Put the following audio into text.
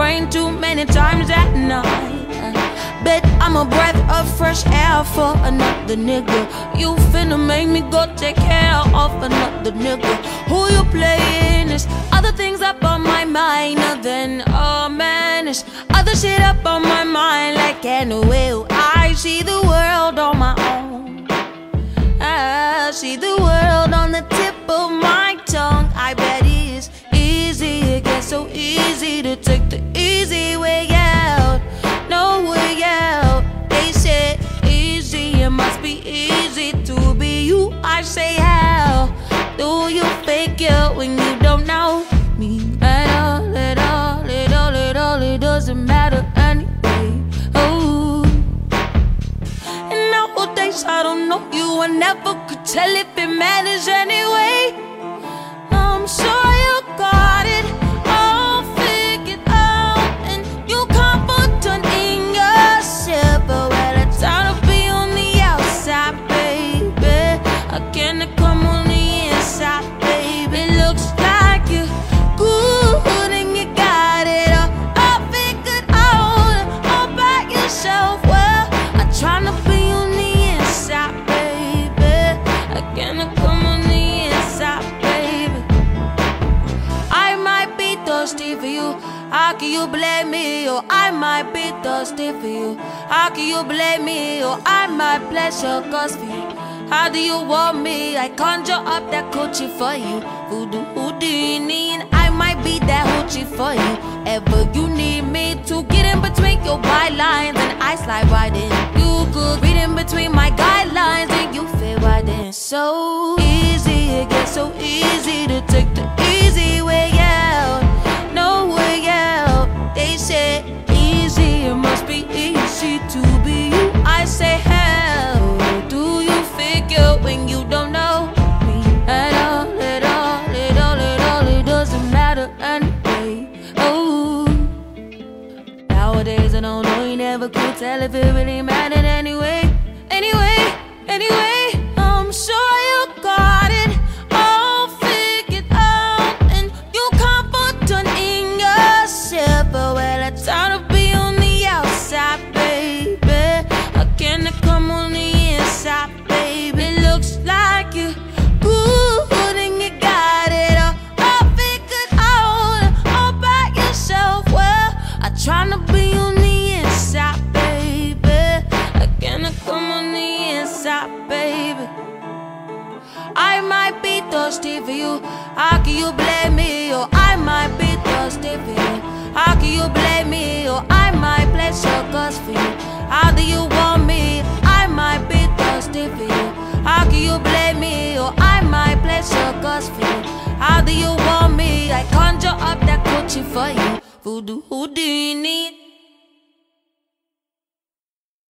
brain too many times at night. Bet I'm a breath of fresh air for another nigga. You finna make me go take care of another nigga. Who you playing is other things up on my mind. Then, oh man, it's other shit up on my mind. Like, anyway, I see the world on my own. I see the world on the tip of my tongue. I bet it is easy, it gets so easy to take the easy way out. No way out. They said easy, it must be easy to be you. I say, how do you fake it when you don't know me at all? At all, at all, at all, it doesn't matter anyway. Oh. And nowadays I don't know you, I never could tell if inside, baby. Looks like you good and you got it all, figured out all by yourself. Well, I'm trying be on the inside, baby. I can't come on the inside, baby. I might be thirsty for you. How can you blame me? Or I might be thirsty for you. How can you blame me? Or I might bless your cause for you. How do you want me? I conjure up that coochie for you. Voodoo Houdini, and I might be that hoochie for you. Ever you need me to get in between your bylines, and I slide right in. You could read in between my guidelines, and you fit right in. So easy, it gets so easy to take the easy way out. No way out. They say easy, it must be easy to be when you don't know me at all? At all, at all, at all, it doesn't matter anyway. Oh, nowadays I don't know, you never could tell if it really mattered baby. I might be thirsty for you. How can you blame me? Or I might be thirsty for you. How can you blame me? Or I might your cause for you. How do you want me? I might be thirsty for you. How can you blame me? Or I might your cause for you. How do you want me? I conjure up that coochie for you. Voodoo Houdini.